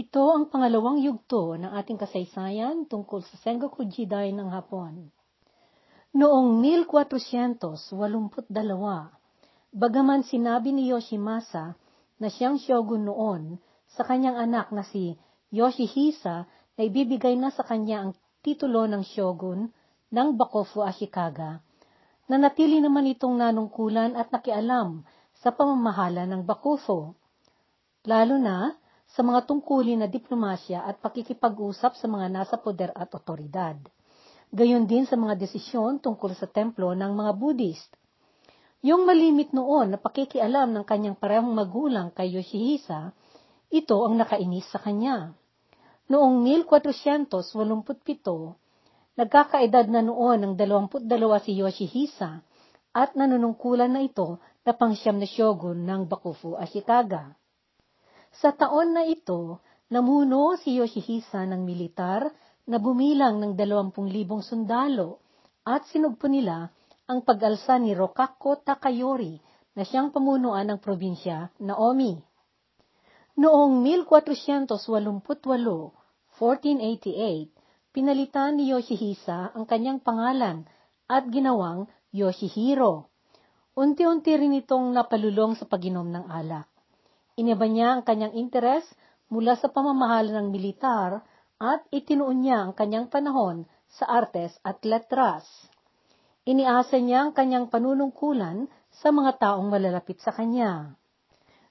Ito ang pangalawang yugto ng ating kasaysayan tungkol sa Sengoku Jidai ng Hapon. Noong 1482, bagaman sinabi ni Yoshimasa na siyang shogun noon sa kanyang anak na si Yoshihisa na ibibigay na sa kanya ang titulo ng shogun ng Bakufu Ashikaga, nanatili naman itong nanungkulan at nakialam sa pamamahala ng Bakufu. Lalo na sa mga tungkulin na diplomasya at pakikipag-usap sa mga nasa poder at otoridad. Gayon din sa mga desisyon tungkol sa templo ng mga Buddhist. Yung malimit noon na pakikialam ng kanyang parehong magulang kay Yoshihisa, ito ang nakainis sa kanya. Noong 1487, nagkakaedad na noon ng 22 si Yoshihisa at nanunungkulan na ito na pangsyam na shogun ng Bakufu Ashikaga. Sa taon na ito, namuno si Yoshihisa ng militar na bumilang ng 20,000 sundalo at sinugpo nila ang pag-alsa ni Rokako Takayori na siyang pamunuan ng probinsya na Omi. Noong 1488, 1488, pinalitan ni Yoshihisa ang kanyang pangalan at ginawang Yoshihiro. Unti-unti rin itong napalulong sa paginom ng alak. Iniba niya ang kanyang interes mula sa pamamahala ng militar at itinuon niya ang kanyang panahon sa artes at letras. Iniasa niya ang kanyang panunungkulan sa mga taong malalapit sa kanya.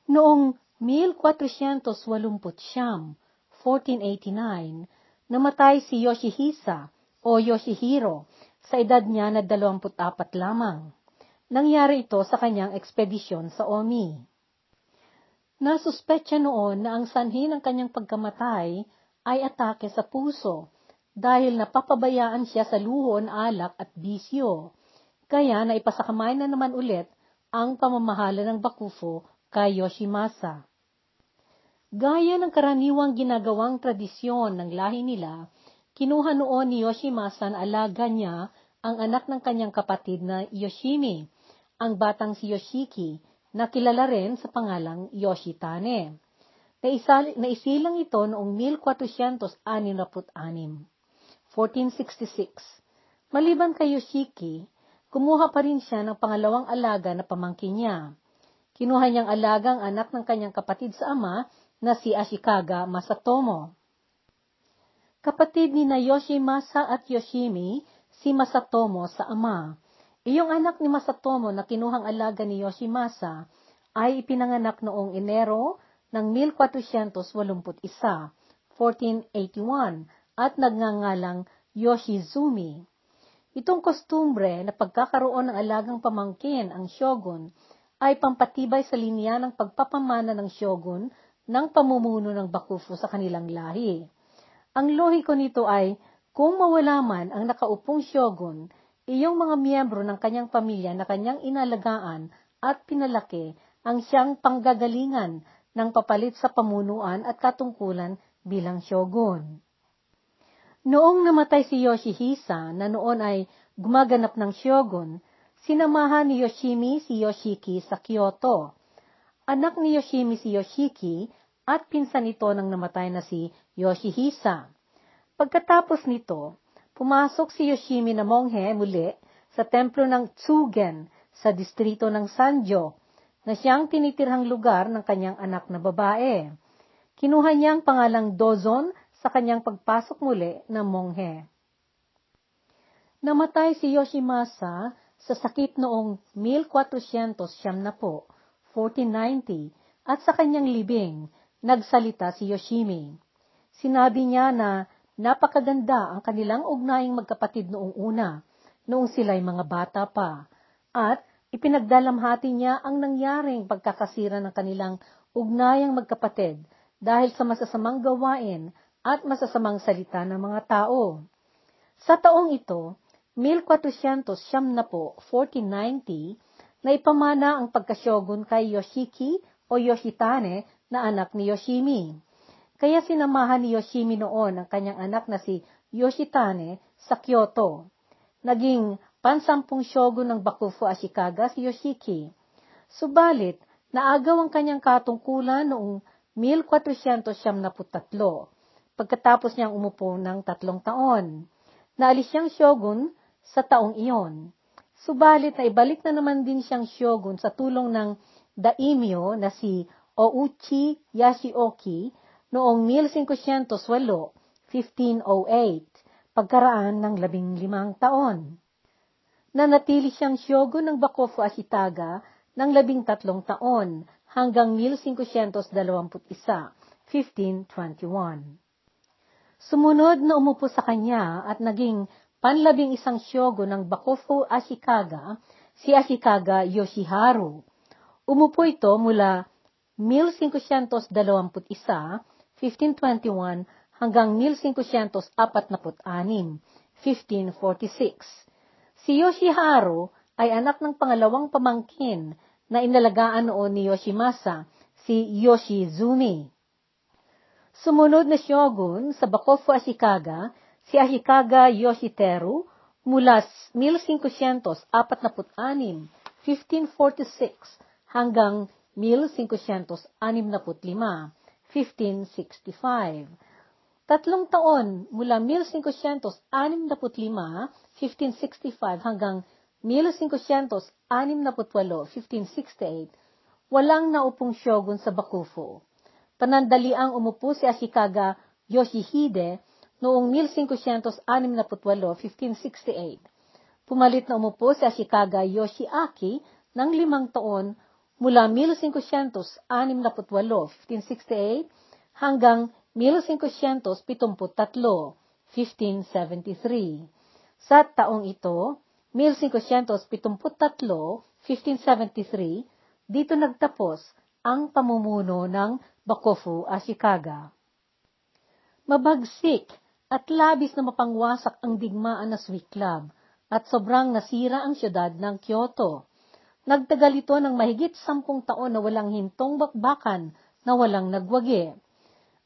Noong 1489, 1489, namatay si Yoshihisa o Yoshihiro sa edad niya na 24 lamang. Nangyari ito sa kanyang ekspedisyon sa Omi. Nasuspetya noon na ang sanhi ng kanyang pagkamatay ay atake sa puso dahil napapabayaan siya sa luhon, alak at bisyo. Kaya naipasakamay na naman ulit ang pamamahala ng Bakufo kay Yoshimasa. Gaya ng karaniwang ginagawang tradisyon ng lahi nila, kinuha noon ni Yoshimasa na alaga niya ang anak ng kanyang kapatid na Yoshimi, ang batang si Yoshiki, na kilala rin sa pangalang Yoshitane. Naisilang ito noong 1466, 1466. Maliban kay Yoshiki, kumuha pa rin siya ng pangalawang alaga na pamangkin niya. Kinuha niyang alagang anak ng kanyang kapatid sa ama na si Ashikaga Masatomo. Kapatid ni na Yoshimasa at Yoshimi, si Masatomo sa ama. Iyong anak ni Masatomo na kinuhang alaga ni Yoshimasa ay ipinanganak noong Enero ng 1481, 1481 at nagngangalang Yoshizumi. Itong kostumbre na pagkakaroon ng alagang pamangkin ang shogun ay pampatibay sa linya ng pagpapamana ng shogun ng pamumuno ng Bakufu sa kanilang lahi. Ang lohiko nito ay kung mawala man ang nakaupong shogun, iyong mga miyembro ng kanyang pamilya na kanyang inalagaan at pinalaki ang siyang panggagalingan ng papalit sa pamunuan at katungkulan bilang shogun. Noong namatay si Yoshihisa na noon ay gumaganap ng shogun, sinamahan ni Yoshimi si Yoshiki sa Kyoto. Anak ni Yoshimi si Yoshiki at pinsan ito ng namatay na si Yoshihisa. Pagkatapos nito, pumasok si Yoshimi na monghe muli sa templo ng Tsugen sa distrito ng Sanjo na siyang tinitirhang lugar ng kanyang anak na babae. Kinuha niya ang pangalang Dozon sa kanyang pagpasok muli ng monghe. Namatay si Yoshimasa sa sakit noong 1400 siyam na po, 1490, at sa kanyang libing, nagsalita si Yoshimi. Sinabi niya na Napakaganda ang kanilang ugnayang magkapatid noong una, noong sila'y mga bata pa, at ipinagdalamhati niya ang nangyaring pagkakasira ng kanilang ugnayang magkapatid dahil sa masasamang gawain at masasamang salita ng mga tao. Sa taong ito, 1400 siyam na po, 1490, na ipamana ang pagkasyogun kay Yoshiki o Yoshitane na anak ni Yoshimi. Kaya sinamahan ni Yoshimi noon ang kanyang anak na si Yoshitane sa Kyoto. Naging pansampung shogun ng Bakufu Ashikaga si Yoshiki. Subalit, naagaw ang kanyang katungkulan noong 1473, pagkatapos niyang umupo ng tatlong taon. Naalis siyang shogun sa taong iyon. Subalit na ibalik na naman din siyang shogun sa tulong ng daimyo na si Ouchi Yashioki noong 1508, 1508, pagkaraan ng labing limang taon. Nanatili siyang shogun ng Bakufu Ashikaga ng labing tatlong taon hanggang 1521, 1521. Sumunod na umupo sa kanya at naging panlabing isang shogun ng Bakufu Ashikaga, si Ashikaga Yoshiharu. Umupo ito mula 1521, 1521 hanggang 1546, 1546. Si Yoshiharu ay anak ng pangalawang pamangkin na inalagaan noon ni Yoshimasa, si Yoshizumi. Sumunod na shogun sa Bakufu Ashikaga, si Ashikaga Yoshiteru mula 1546, 1546 hanggang 1565, 1565. Tatlong taon mula 1565, 1565 hanggang 1568, 1568, walang naupong shogun sa Bakufu. Panandaliang umupo si Ashikaga Yoshihide noong 1568, 1568. Pumalit na umupo si Ashikaga Yoshiaki ng limang taon mula 1568, 1568 hanggang 1573, 1573. Sa taong ito, 1573, 1573, dito nagtapos ang pamumuno ng Bakufu Ashikaga. Mabagsik at labis na mapangwasak ang digmaan na Club at sobrang nasira ang syudad ng Kyoto. Nagtagal ito ng mahigit sampung taon na walang hintong bakbakan na walang nagwagi.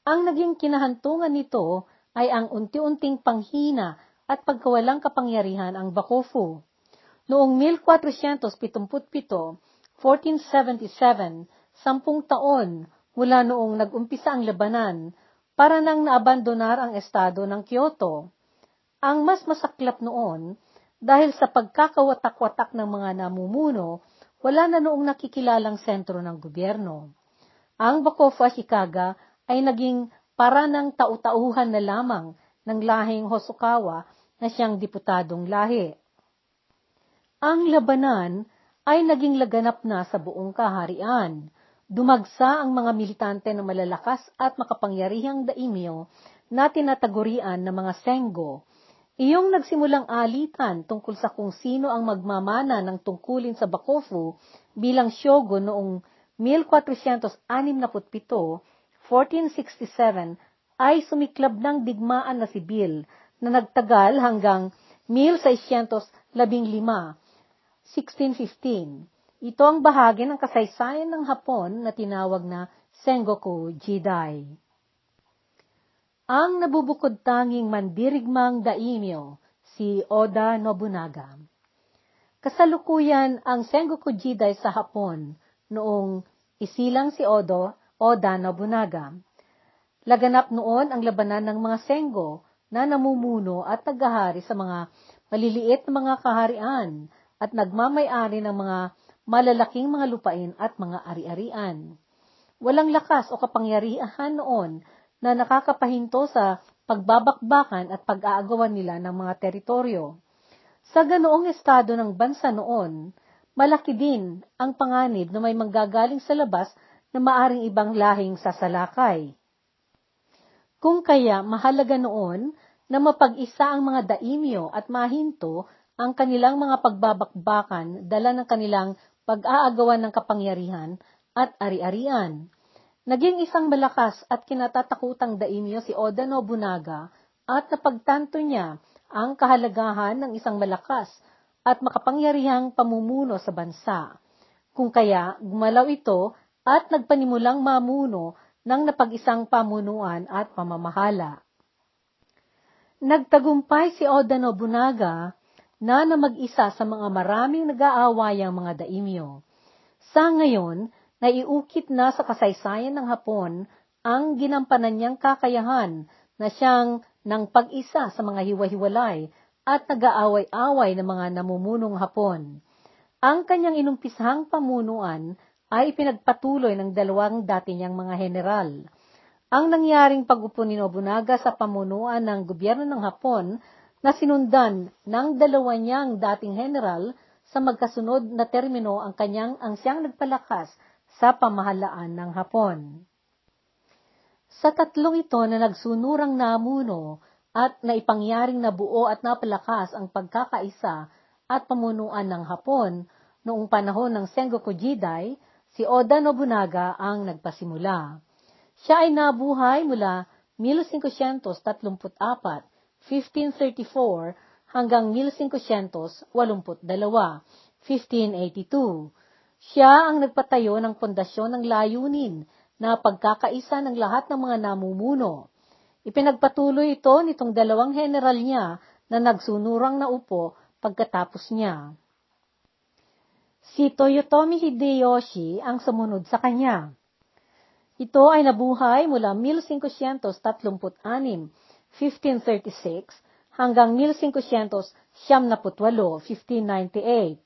Ang naging kinahantungan nito ay ang unti-unting panghina at pagkawalang kapangyarihan ang Bakufu. Noong 1477, 1477, sampung taon mula noong nag-umpisa ang labanan, para nang naabandonar ang estado ng Kyoto. Ang mas masaklap noon, dahil sa pagkakawatak-watak ng mga namumuno, wala na noong nakikilalang sentro ng gobyerno. Ang Bakufu Ashikaga ay naging para ng tau-tauhan na lamang ng lahing Hosokawa na siyang diputadong lahi. Ang labanan ay naging laganap na sa buong kaharian. Dumagsa ang mga militante ng malalakas at makapangyarihang daimyo na tinatagurian ng mga Sengo. Iyong nagsimulang alitan tungkol sa kung sino ang magmamana ng tungkulin sa Bakufu bilang shogun noong 1467 1467 ay sumiklab ng digmaan na sibil na nagtagal hanggang 1615, 1615. Ito ang bahagi ng kasaysayan ng Hapon na tinawag na Sengoku Jidai. Ang nabubukod tanging mandirigmang daimyo, si Oda Nobunaga. Kasalukuyan ang Sengoku Jidai sa Hapon noong isilang si Odo Oda Nobunaga. Laganap noon ang labanan ng mga Sengo na namumuno at naghahari sa mga maliliit na mga kaharian at nagmamay-ari ng mga malalaking mga lupain at mga ari-arian. Walang lakas o kapangyarihan noon na nakakapahinto sa pagbabakbakan at pag-aagawan nila ng mga teritoryo. Sa ganoong estado ng bansa noon, malaki din ang panganib na may manggagaling sa labas na maaring ibang lahing sasalakay. Kung kaya mahalaga noon na mapag-isa ang mga daimyo at mahinto ang kanilang mga pagbabakbakan dala ng kanilang pag-aagawan ng kapangyarihan at ari-arian. Naging isang malakas at kinatatakutang daimyo si Oda Nobunaga at napagtanto niya ang kahalagahan ng isang malakas at makapangyarihang pamumuno sa bansa. Kung kaya gumalaw ito at nagpanimulang mamuno ng napag-isang pamunuan at pamamahala. Nagtagumpay si Oda Nobunaga na na mag-isa sa mga maraming nag-aawayang mga daimyo. Sa ngayon, naiukit na sa kasaysayan ng Hapon ang ginampanan niyang kakayahan na siyang ng pag-isa sa mga hiwa-hiwalay at nag-aaway-away ng mga namumunong Hapon. Ang kanyang inumpisahang pamunuan ay pinagpatuloy ng dalawang dati niyang mga general. Ang nangyaring pag-upo ni Nobunaga sa pamunuan ng gobyerno ng Hapon na sinundan ng dalawa niyang dating general sa magkasunod na termino ang kanyang ang siyang nagpalakas sa pamahalaan ng Hapon. Sa tatlong ito na nagsunurang namuno at naipangyaring nabuo at napalakas ang pagkakaisa at pamunuan ng Hapon noong panahon ng Sengoku Jidai, si Oda Nobunaga ang nagpasimula. Siya ay nabuhay mula 1534 1534 hanggang 1582, 1582. Siya ang nagpatayo ng pundasyon ng layunin na pagkakaisa ng lahat ng mga namumuno. Ipinagpatuloy ito nitong dalawang general niya na nagsunurang naupo pagkatapos niya. Si Toyotomi Hideyoshi ang sumunod sa kanya. Ito ay nabuhay mula 1536 1536 hanggang 1578, 1598.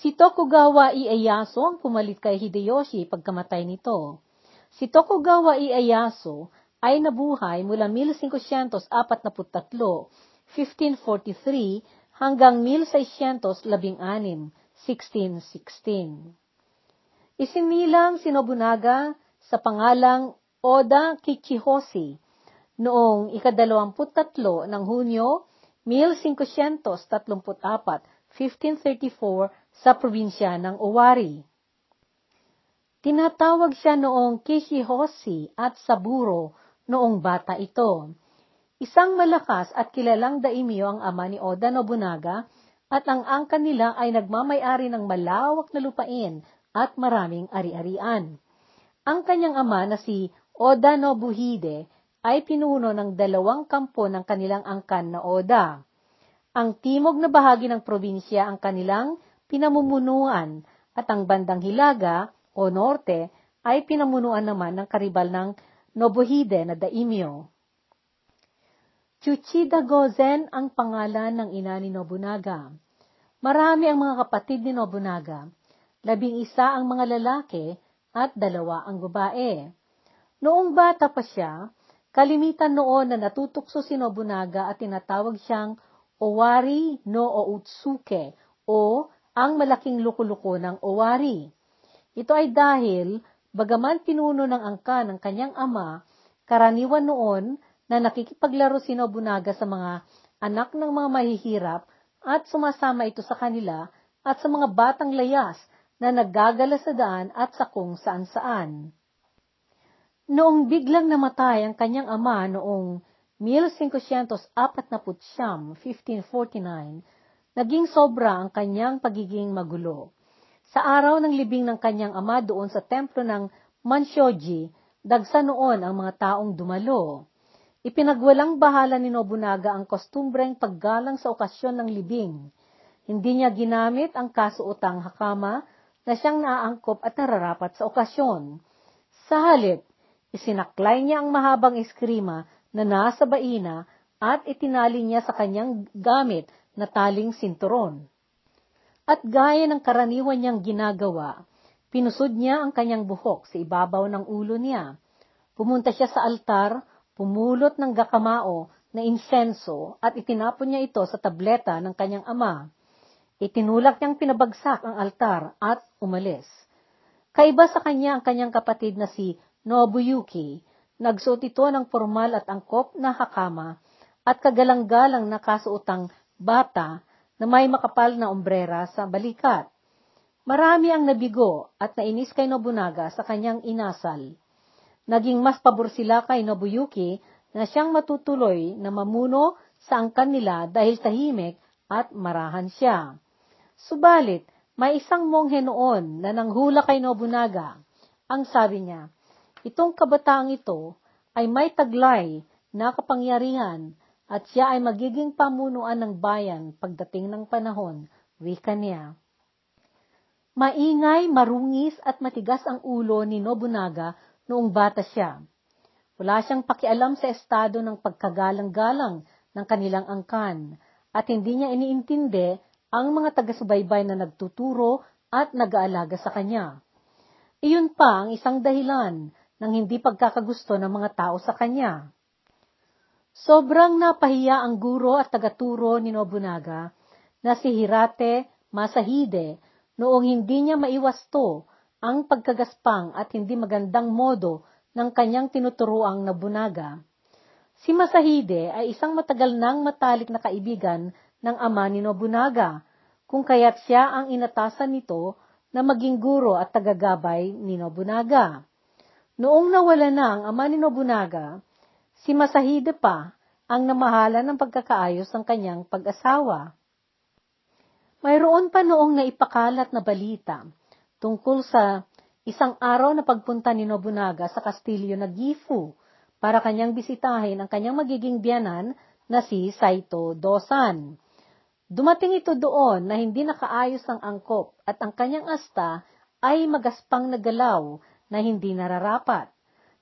Si Tokugawa Ieyasu ang pumalit kay Hideyoshi pagkamatay nito. Si Tokugawa Ieyasu ay nabuhay mula 1543, 1543 hanggang 1616, 1616. Isinilang si Nobunaga sa pangalang Oda Kichihoshi noong ikadalawamput-tatlo ng Hunyo 1534, 1534 sa probinsya ng Owari. Tinatawag siya noong Kishihoshi at Saburo noong bata ito. Isang malakas at kilalang daimyo ang ama ni Oda Nobunaga at ang angkan nila ay nagmamayari ng malawak na lupain at maraming ari-arian. Ang kanyang ama na si Oda Nobuhide ay pinuno ng dalawang kampo ng kanilang angkan na Oda. Ang timog na bahagi ng probinsya ang kanilang pinamumunuan at ang bandang hilaga o norte ay pinamunuan naman ng karibal ng Nobuhide na daimyo. Chuchida Gozen ang pangalan ng ina ni Nobunaga. Marami ang mga kapatid ni Nobunaga. Labing isa ang mga lalaki at dalawa ang babae. Noong bata pa siya, Kalimitan noon na natutukso si Nobunaga at tinatawag siyang Owari no Outsuke o ang malaking lukuluko ng Owari. Ito ay dahil, bagaman pinuno ng angka ng kanyang ama, karaniwan noon na nakikipaglaro si Nobunaga sa mga anak ng mga mahihirap at sumasama ito sa kanila at sa mga batang layas na naggagala sa daan at sa kung saan-saan. Noong biglang namatay ang kanyang ama noong 1549, 1549, naging sobra ang kanyang pagiging magulo. Sa araw ng libing ng kanyang ama doon sa templo ng Manshoji, dagsa noon ang mga taong dumalo. Ipinagwalang bahala ni Nobunaga ang kostumbreng paggalang sa okasyon ng libing. Hindi niya ginamit ang kasuotang hakama na siyang naaangkop at nararapat sa okasyon. Sa halip, Isinaklay niya ang mahabang eskrima na nasa baina at itinali niya sa kanyang gamit na taling sinturon. At gaya ng karaniwan niyang ginagawa, pinusod niya ang kanyang buhok sa ibabaw ng ulo niya. Pumunta siya sa altar, pumulot ng gakamao na insenso at itinapon niya ito sa tableta ng kanyang ama. Itinulak niyang pinabagsak ang altar at umalis. Kaiba sa kanya ang kanyang kapatid na si Nobuyuki, nagsuot ito ng formal at angkop na hakama at kagalang-galang na kasuotang bata na may makapal na ombrera sa balikat. Marami ang nabigo at nainis kay Nobunaga sa kanyang inasal. Naging mas pabor sila kay Nobuyuki na siyang matutuloy na mamuno sa angkan nila dahil tahimik at marahan siya. Subalit, may isang monghe noon na nanghula kay Nobunaga. Ang sabi niya, Itong kabataang ito ay may taglay na kapangyarihan at siya ay magiging pamunuan ng bayan pagdating ng panahon, wika niya. Maingay, marungis at matigas ang ulo ni Nobunaga noong bata siya. Wala siyang pakialam sa estado ng pagkagalang-galang ng kanilang angkan at hindi niya iniintindi ang mga taga-subaybay na nagtuturo at nag-aalaga sa kanya. Iyon pa ang isang dahilan ng hindi pagkakagusto ng mga tao sa kanya. Sobrang napahiya ang guro at tagaturo ni Nobunaga na si Hirate Masahide noong hindi niya maiwasto ang pagkagaspang at hindi magandang modo ng kanyang tinuturoang Nobunaga. Si Masahide ay isang matagal nang matalik na kaibigan ng ama ni Nobunaga, kung kaya't siya ang inatasan nito na maging guro at tagagabay ni Nobunaga. Noong nawala na ang ama ni Nobunaga, si Masahide pa ang namahala ng pagkakaayos ng kanyang pag-asawa. Mayroon pa noong naipakalat na balita tungkol sa isang araw na pagpunta ni Nobunaga sa kastilyo na Gifu para kanyang bisitahin ang kanyang magiging biyanan na si Saito Dosan. Dumating ito doon na hindi nakaayos ang angkop at ang kanyang asta ay magaspang na galaw na hindi nararapat.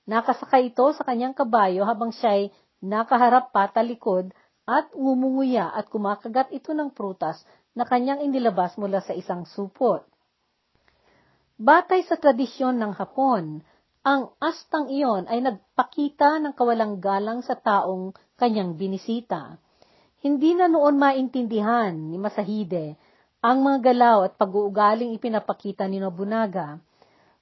Nakasakay ito sa kanyang kabayo habang siya'y nakaharap patalikod at ngumunguya at kumakagat ito ng prutas na kanyang inilabas mula sa isang supot. Batay sa tradisyon ng Hapon, ang astang iyon ay nagpakita ng kawalang galang sa taong kanyang binisita. Hindi na noon maintindihan ni Masahide ang mga galaw at pag-uugaling ipinapakita ni Nobunaga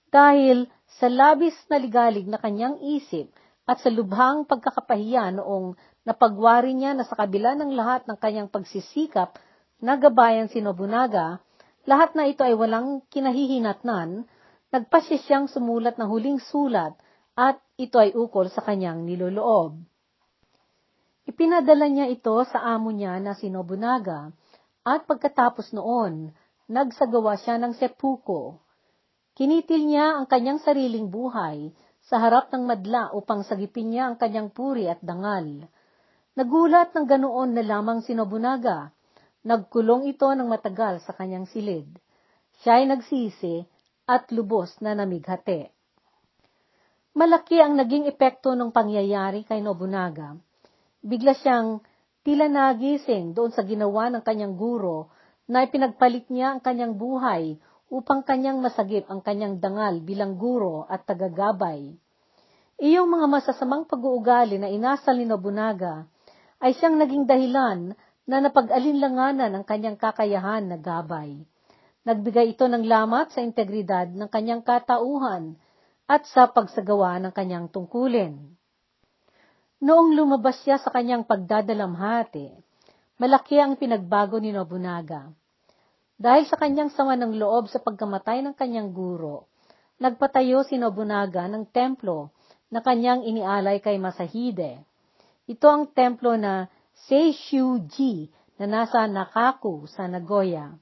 dahil sa labis na ligalig na kanyang isip at sa lubhang pagkakapahiya noong napagwari niya na sa kabila ng lahat ng kanyang pagsisikap nagabayan si Nobunaga, lahat na ito ay walang kinahihinatnan, nagpasya siyang sumulat ng huling sulat at ito ay ukol sa kanyang niloloob. Ipinadala niya ito sa amo niya na si Nobunaga at pagkatapos noon, nagsagawa siya ng sepuko. Kinitil niya ang kanyang sariling buhay sa harap ng madla upang sagipin niya ang kanyang puri at dangal. Nagulat ng ganoon na lamang si Nobunaga Nagkulong ito ng matagal sa kanyang silid. Siya ay nagsisi at lubos na namighati. Malaki ang naging epekto ng pangyayari kay Nobunaga. Bigla siyang tila nagising doon sa ginawa ng kanyang guro na ipinagpalit niya ang kanyang buhay upang kanyang masagip ang kanyang dangal bilang guro at tagagabay. Iyong mga masasamang pag-uugali na inasal ni Nobunaga ay siyang naging dahilan na napag-alinlanganan ang kanyang kakayahan na gabay. Nagbigay ito ng lamat sa integridad ng kanyang katauhan at sa pagsagawa ng kanyang tungkulin. Noong lumabas siya sa kanyang pagdadalamhati, malaki ang pinagbago ni Nobunaga. Dahil sa kanyang sama ng loob sa pagkamatay ng kanyang guro, nagpatayo si Nobunaga ng templo na kanyang inialay kay Masahide. Ito ang templo na Seishuji na nasa Nakaku sa Nagoya.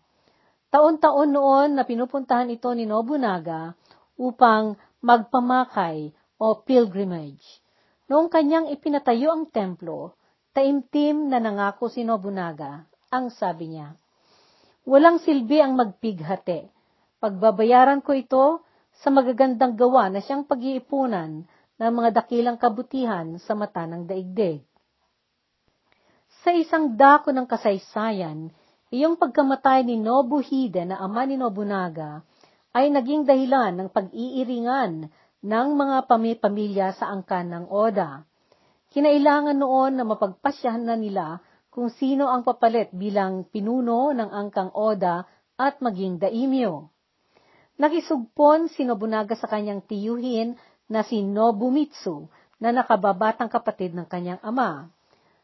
Taon-taon noon na pinupuntahan ito ni Nobunaga upang magpamakay o pilgrimage. Noong kanyang ipinatayo ang templo, taimtim na nangako si Nobunaga, ang sabi niya, Walang silbi ang magpighate. Pagbabayaran ko ito sa magagandang gawa na siyang pag-iipunan ng mga dakilang kabutihan sa mata ng daigdig. Sa isang dako ng kasaysayan, iyong pagkamatay ni Nobuhide na ama ni Nobunaga ay naging dahilan ng pag-iiringan ng mga pamilya sa angkan ng Oda. Kinailangan noon na mapagpasyahan na nila kung sino ang papalit bilang pinuno ng angkang Oda at maging daimyo. Nakisugpon si Nobunaga sa kanyang tiyuhin na si Nobumitsu na nakababatang kapatid ng kanyang ama.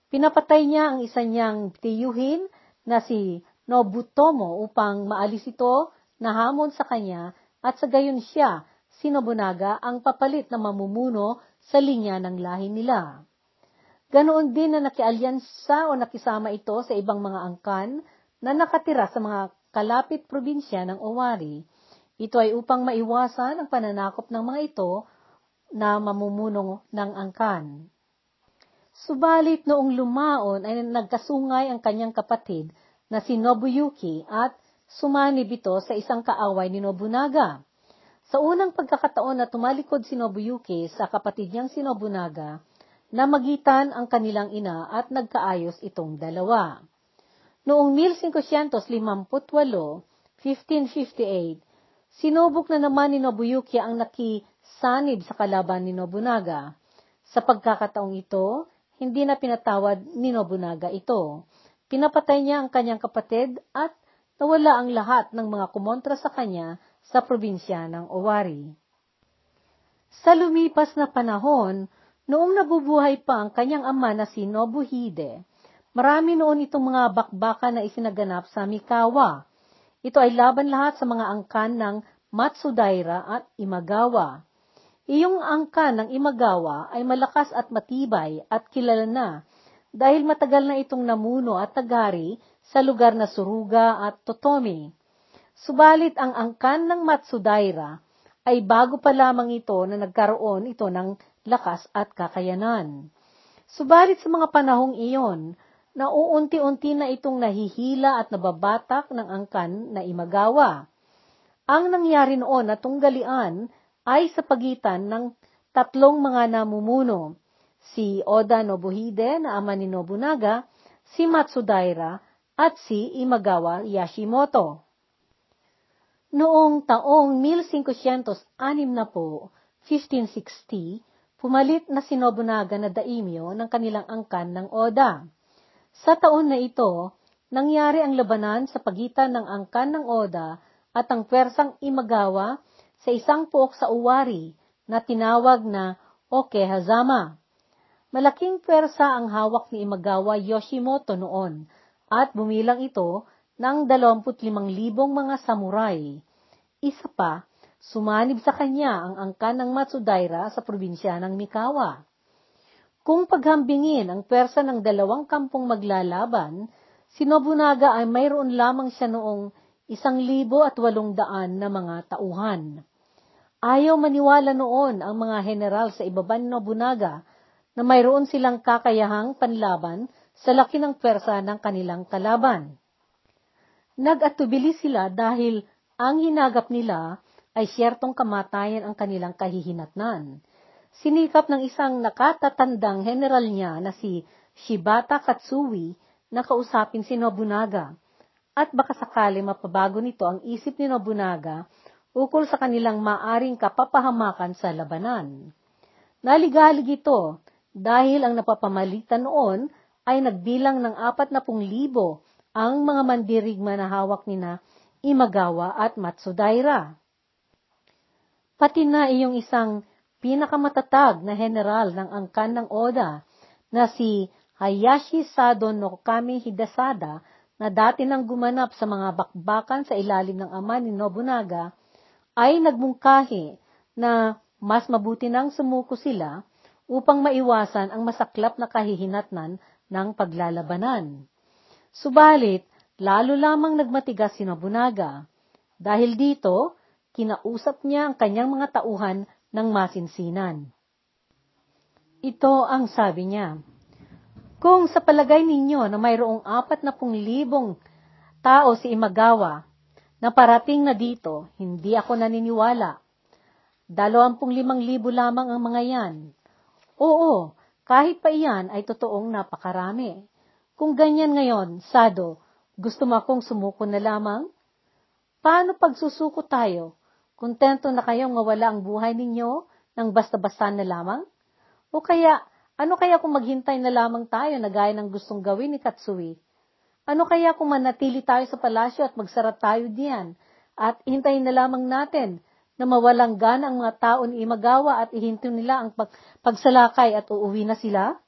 Pinapatay niya ang isa niyang tiyuhin na si Nobutomo upang maalis ito na hamon sa kanya at sa gayon siya, si Nobunaga, ang papalit na mamumuno sa linya ng lahi nila. Ganoon din na nakialyansa o nakisama ito sa ibang mga angkan na nakatira sa mga kalapit probinsya ng Owari. Ito ay upang maiwasan ang pananakop ng mga ito na mamumuno ng angkan. Subalit noong lumaon ay nagkasungay ang kanyang kapatid na si Nobuyuki at sumanib ito sa isang kaaway ni Nobunaga. Sa unang pagkakataon na tumalikod si Nobuyuki sa kapatid niyang si Nobunaga, namagitan ang kanilang ina at nagkaayos itong dalawa. Noong 1558, 1558, sinubok na naman ni Nobuyuki ang nakisanib sa kalaban ni Nobunaga. Sa pagkakataong ito, hindi na pinatawad ni Nobunaga ito. Pinapatay niya ang kanyang kapatid at nawala ang lahat ng mga kumontra sa kanya sa probinsya ng Owari. Sa lumipas na panahon, noong nabubuhay pa ang kanyang ama na si Nobuhide, marami noon itong mga bakbaka na isinaganap sa Mikawa. Ito ay laban lahat sa mga angkan ng Matsudaira at Imagawa. Iyong angkan ng Imagawa ay malakas at matibay at kilala na dahil matagal na itong namuno at tagari sa lugar na Suruga at Totomi. Subalit ang angkan ng Matsudaira ay bago pa lamang ito na nagkaroon ito ng lakas at kakayanan. Subalit sa mga panahong iyon, nauunti-unti na itong nahihila at nababatak ng angkan na imagawa. Ang nangyari noon na tunggalian ay sa pagitan ng tatlong mga namumuno, si Oda Nobuhide na ama ni Nobunaga, si Matsudaira, at si Imagawa Yashimoto. Noong taong 1506 na po, 1560, pumalit na si Nobunaga na daimyo ng kanilang angkan ng Oda. Sa taon na ito, nangyari ang labanan sa pagitan ng angkan ng Oda at ang pwersang Imagawa sa isang puok sa Uwari na tinawag na Okehazama. Malaking pwersa ang hawak ni Imagawa Yoshimoto noon at bumilang ito ng 25,000 mga samurai. Isa pa, sumanib sa kanya ang angkan ng Matsudaira sa probinsya ng Mikawa. Kung paghambingin ang pwersa ng dalawang kampong maglalaban, si Nobunaga ay mayroon lamang siya noong isang libo at walong daan na mga tauhan. Ayaw maniwala noon ang mga general sa ibaba ni Nobunaga na mayroon silang kakayahang panlaban sa laki ng pwersa ng kanilang kalaban. Nag-atubili sila dahil ang hinagap nila ay siyertong kamatayan ang kanilang kahihinatnan. Sinikap ng isang nakatatandang general niya na si Shibata Katsui na kausapin si Nobunaga at baka sakali mapabago nito ang isip ni Nobunaga ukol sa kanilang maaring kapapahamakan sa labanan. Naligalig ito dahil ang napapamalitan noon ay nagbilang ng apat na pung libo ang mga mandirigma na hawak ni na Imagawa at Matsudaira. Pati na iyong isang pinakamatatag na general ng angkan ng Oda na si Hayashi Sado no Kami Hidasada na dati nang gumanap sa mga bakbakan sa ilalim ng ama ni Nobunaga ay nagmungkahi na mas mabuti nang sumuko sila upang maiwasan ang masaklap na kahihinatnan ng paglalabanan. Subalit, lalo lamang nagmatigas si Nobunaga. Dahil dito, kinausap niya ang kanyang mga tauhan ng masinsinan. Ito ang sabi niya, Kung sa palagay ninyo na mayroong apat na pung libong tao si Imagawa na parating na dito, hindi ako naniniwala. Dalawampung limang libo lamang ang mga yan. Oo, kahit pa iyan ay totoong napakarami. Kung ganyan ngayon, Sado, gusto mo akong sumuko na lamang? Paano pagsusuko tayo? Kontento na kayong mawala ang buhay ninyo ng basta-basta na lamang? O kaya, ano kaya kung maghintay na lamang tayo na gaya ng gustong gawin ni Katsui? Ano kaya kung manatili tayo sa palasyo at magsara tayo diyan at hintayin na lamang natin na mawalang gana ang mga tao ni Imagawa at ihinto nila ang pag- pagsalakay at uuwi na sila?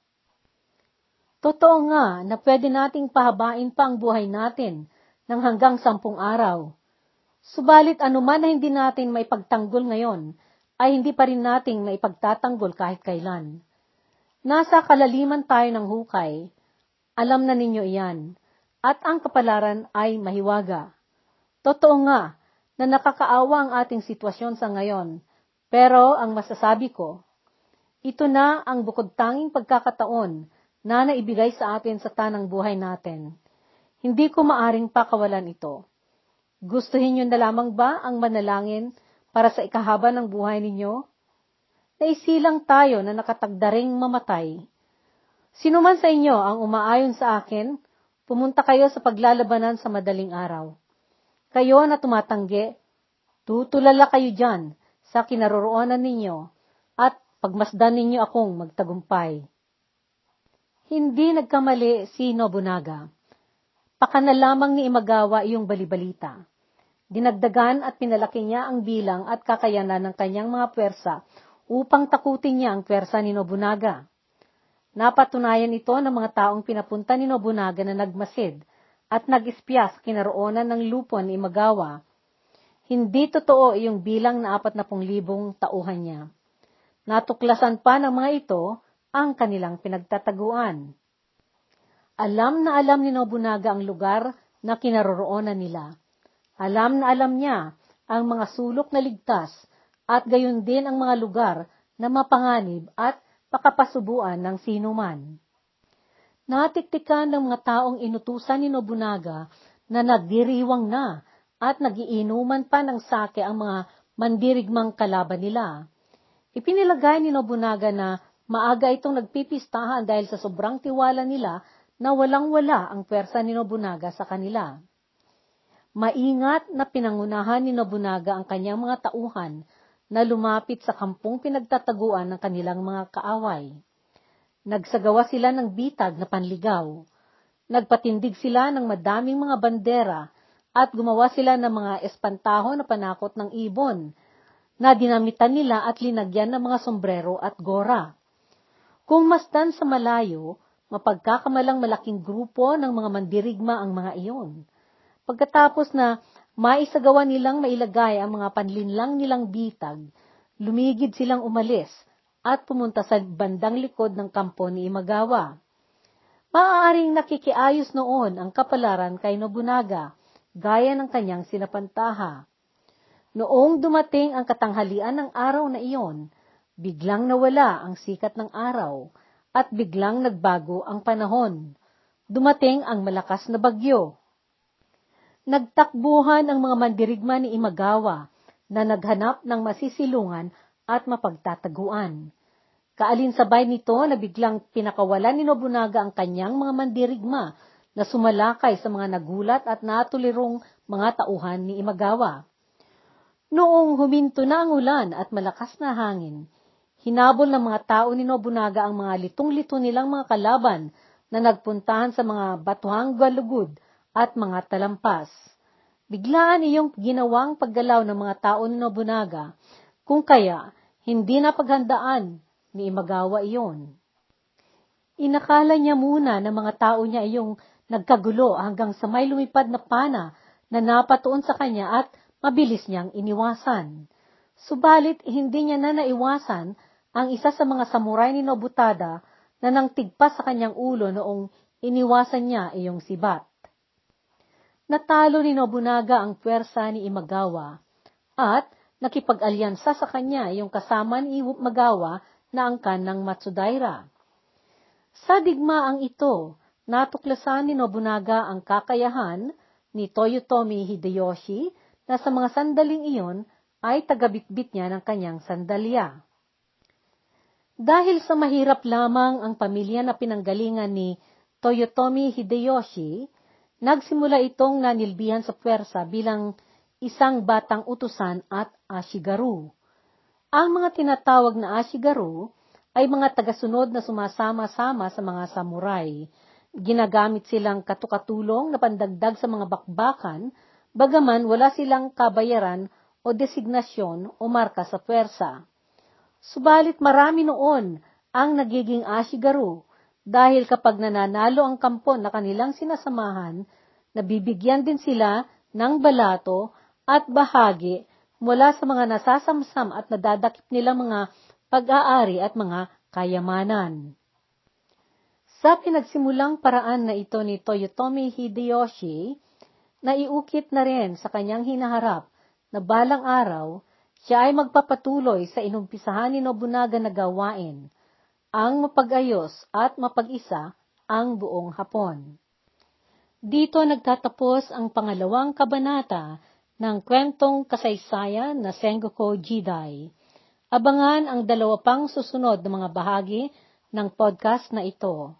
Totoo nga na pwede nating pahabain pa ang buhay natin ng hanggang sampung araw. Subalit anuman na hindi natin may pagtanggol ngayon, ay hindi pa rin nating maipagtatanggol kahit kailan. Nasa kalaliman tayo ng hukay, alam na ninyo iyan, at ang kapalaran ay mahiwaga. Totoo nga na nakakaawa ang ating sitwasyon sa ngayon, pero ang masasabi ko, ito na ang bukod tanging pagkakataon na naibigay sa atin sa tanang buhay natin. Hindi ko maaring pakawalan ito. Gustuhin niyo na lamang ba ang manalangin para sa ikahaba ng buhay ninyo? Naisilang tayo na nakatagdaring mamatay. Sino man sa inyo ang umaayon sa akin, pumunta kayo sa paglalabanan sa madaling araw. Kayo na tumatanggi, tutulala kayo dyan sa kinaroroonan ninyo at pagmasdan ninyo akong magtagumpay. Hindi nagkamali si Nobunaga. Paka na lamang ni Imagawa iyong balibalita. Dinagdagan at pinalaki niya ang bilang at kakayanan ng kanyang mga pwersa upang takutin niya ang pwersa ni Nobunaga. Napatunayan ito ng mga taong pinapunta ni Nobunaga na nagmasid at nag-ispya sa kinaroonan ng lupon ni Imagawa. Hindi totoo iyong bilang na apat na libong tauhan niya. Natuklasan pa ng mga ito ang kanilang pinagtataguan. Alam na alam ni Nobunaga ang lugar na kinaroroonan nila. Alam na alam niya ang mga sulok na ligtas at gayon din ang mga lugar na mapanganib at pakapasubuan ng sinuman. Natiktikan ng mga taong inutusan ni Nobunaga na nagdiriwang na at nagiinuman pa ng sake ang mga mandirigmang kalaban nila. Ipinilagay ni Nobunaga na maaga itong nagpipistahan dahil sa sobrang tiwala nila na walang-wala ang pwersa ni Nobunaga sa kanila. Maingat na pinangunahan ni Nobunaga ang kanyang mga tauhan na lumapit sa kampong pinagtataguan ng kanilang mga kaaway. Nagsagawa sila ng bitag na panligaw. Nagpatindig sila ng madaming mga bandera at gumawa sila ng mga espantaho na panakot ng ibon na dinamitan nila at linagyan ng mga sombrero at gora. Kung masdan sa malayo, mapagkakamalang malaking grupo ng mga mandirigma ang mga iyon. Pagkatapos na maisagawa nilang mailagay ang mga panlinlang nilang bitag, lumigid silang umalis at pumunta sa bandang likod ng kampo ni Imagawa. Maaaring nakikiayos noon ang kapalaran kay Nobunaga, gaya ng kanyang sinapantaha. Noong dumating ang katanghalian ng araw na iyon, biglang nawala ang sikat ng araw at biglang nagbago ang panahon. Dumating ang malakas na bagyo nagtakbuhan ang mga mandirigma ni Imagawa na naghanap ng masisilungan at mapagtataguan. Kaalinsabay nito na biglang pinakawalan ni Nobunaga ang kanyang mga mandirigma na sumalakay sa mga nagulat at natulirong mga tauhan ni Imagawa. Noong huminto na ang ulan at malakas na hangin, hinabol ng mga tao ni Nobunaga ang mga litong-lito nilang mga kalaban na nagpuntahan sa mga batuhang galugod at mga talampas. Biglaan iyong ginawang paggalaw ng mga tao ni Nobunaga, kung kaya hindi na paghandaan ni Imagawa iyon. Inakala niya muna ng mga tao niya iyong nagkagulo hanggang sa may lumipad na pana na napatuon sa kanya at mabilis niyang iniwasan. Subalit hindi niya na naiwasan ang isa sa mga samuray ni Nobutada na nang tigpas sa kanyang ulo noong iniwasan niya iyong sibat natalo ni Nobunaga ang pwersa ni Imagawa at nakipag-alyansa sa kanya yung kasama ni Imagawa na angkan ng Matsudaira. Sa digmaang ito, natuklasan ni Nobunaga ang kakayahan ni Toyotomi Hideyoshi na sa mga sandaling iyon ay tagabitbit niya ng kanyang sandalya. Dahil sa mahirap lamang ang pamilya na pinanggalingan ni Toyotomi Hideyoshi, Nagsimula itong nanilbihan sa pwersa bilang isang batang utusan at ashigaru. Ang mga tinatawag na ashigaru ay mga tagasunod na sumasama-sama sa mga samurai. Ginagamit silang katukatulong na pandagdag sa mga bakbakan, bagaman wala silang kabayaran o designasyon o marka sa pwersa. Subalit marami noon ang nagiging ashigaru dahil kapag nananalo ang kampo na kanilang sinasamahan, nabibigyan din sila ng balato at bahagi mula sa mga nasasamsam at nadadakip nilang mga pag-aari at mga kayamanan. Sa pinagsimulang paraan na ito ni Toyotomi Hideyoshi, naiukit na rin sa kanyang hinaharap na balang araw, siya ay magpapatuloy sa inumpisahan ni Nobunaga na gawain – ang mapagayos at mapag-isa ang buong Hapon. Dito nagtatapos ang pangalawang kabanata ng kwentong kasaysayan na Sengoku Jidai. Abangan ang dalawa pang susunod na mga bahagi ng podcast na ito.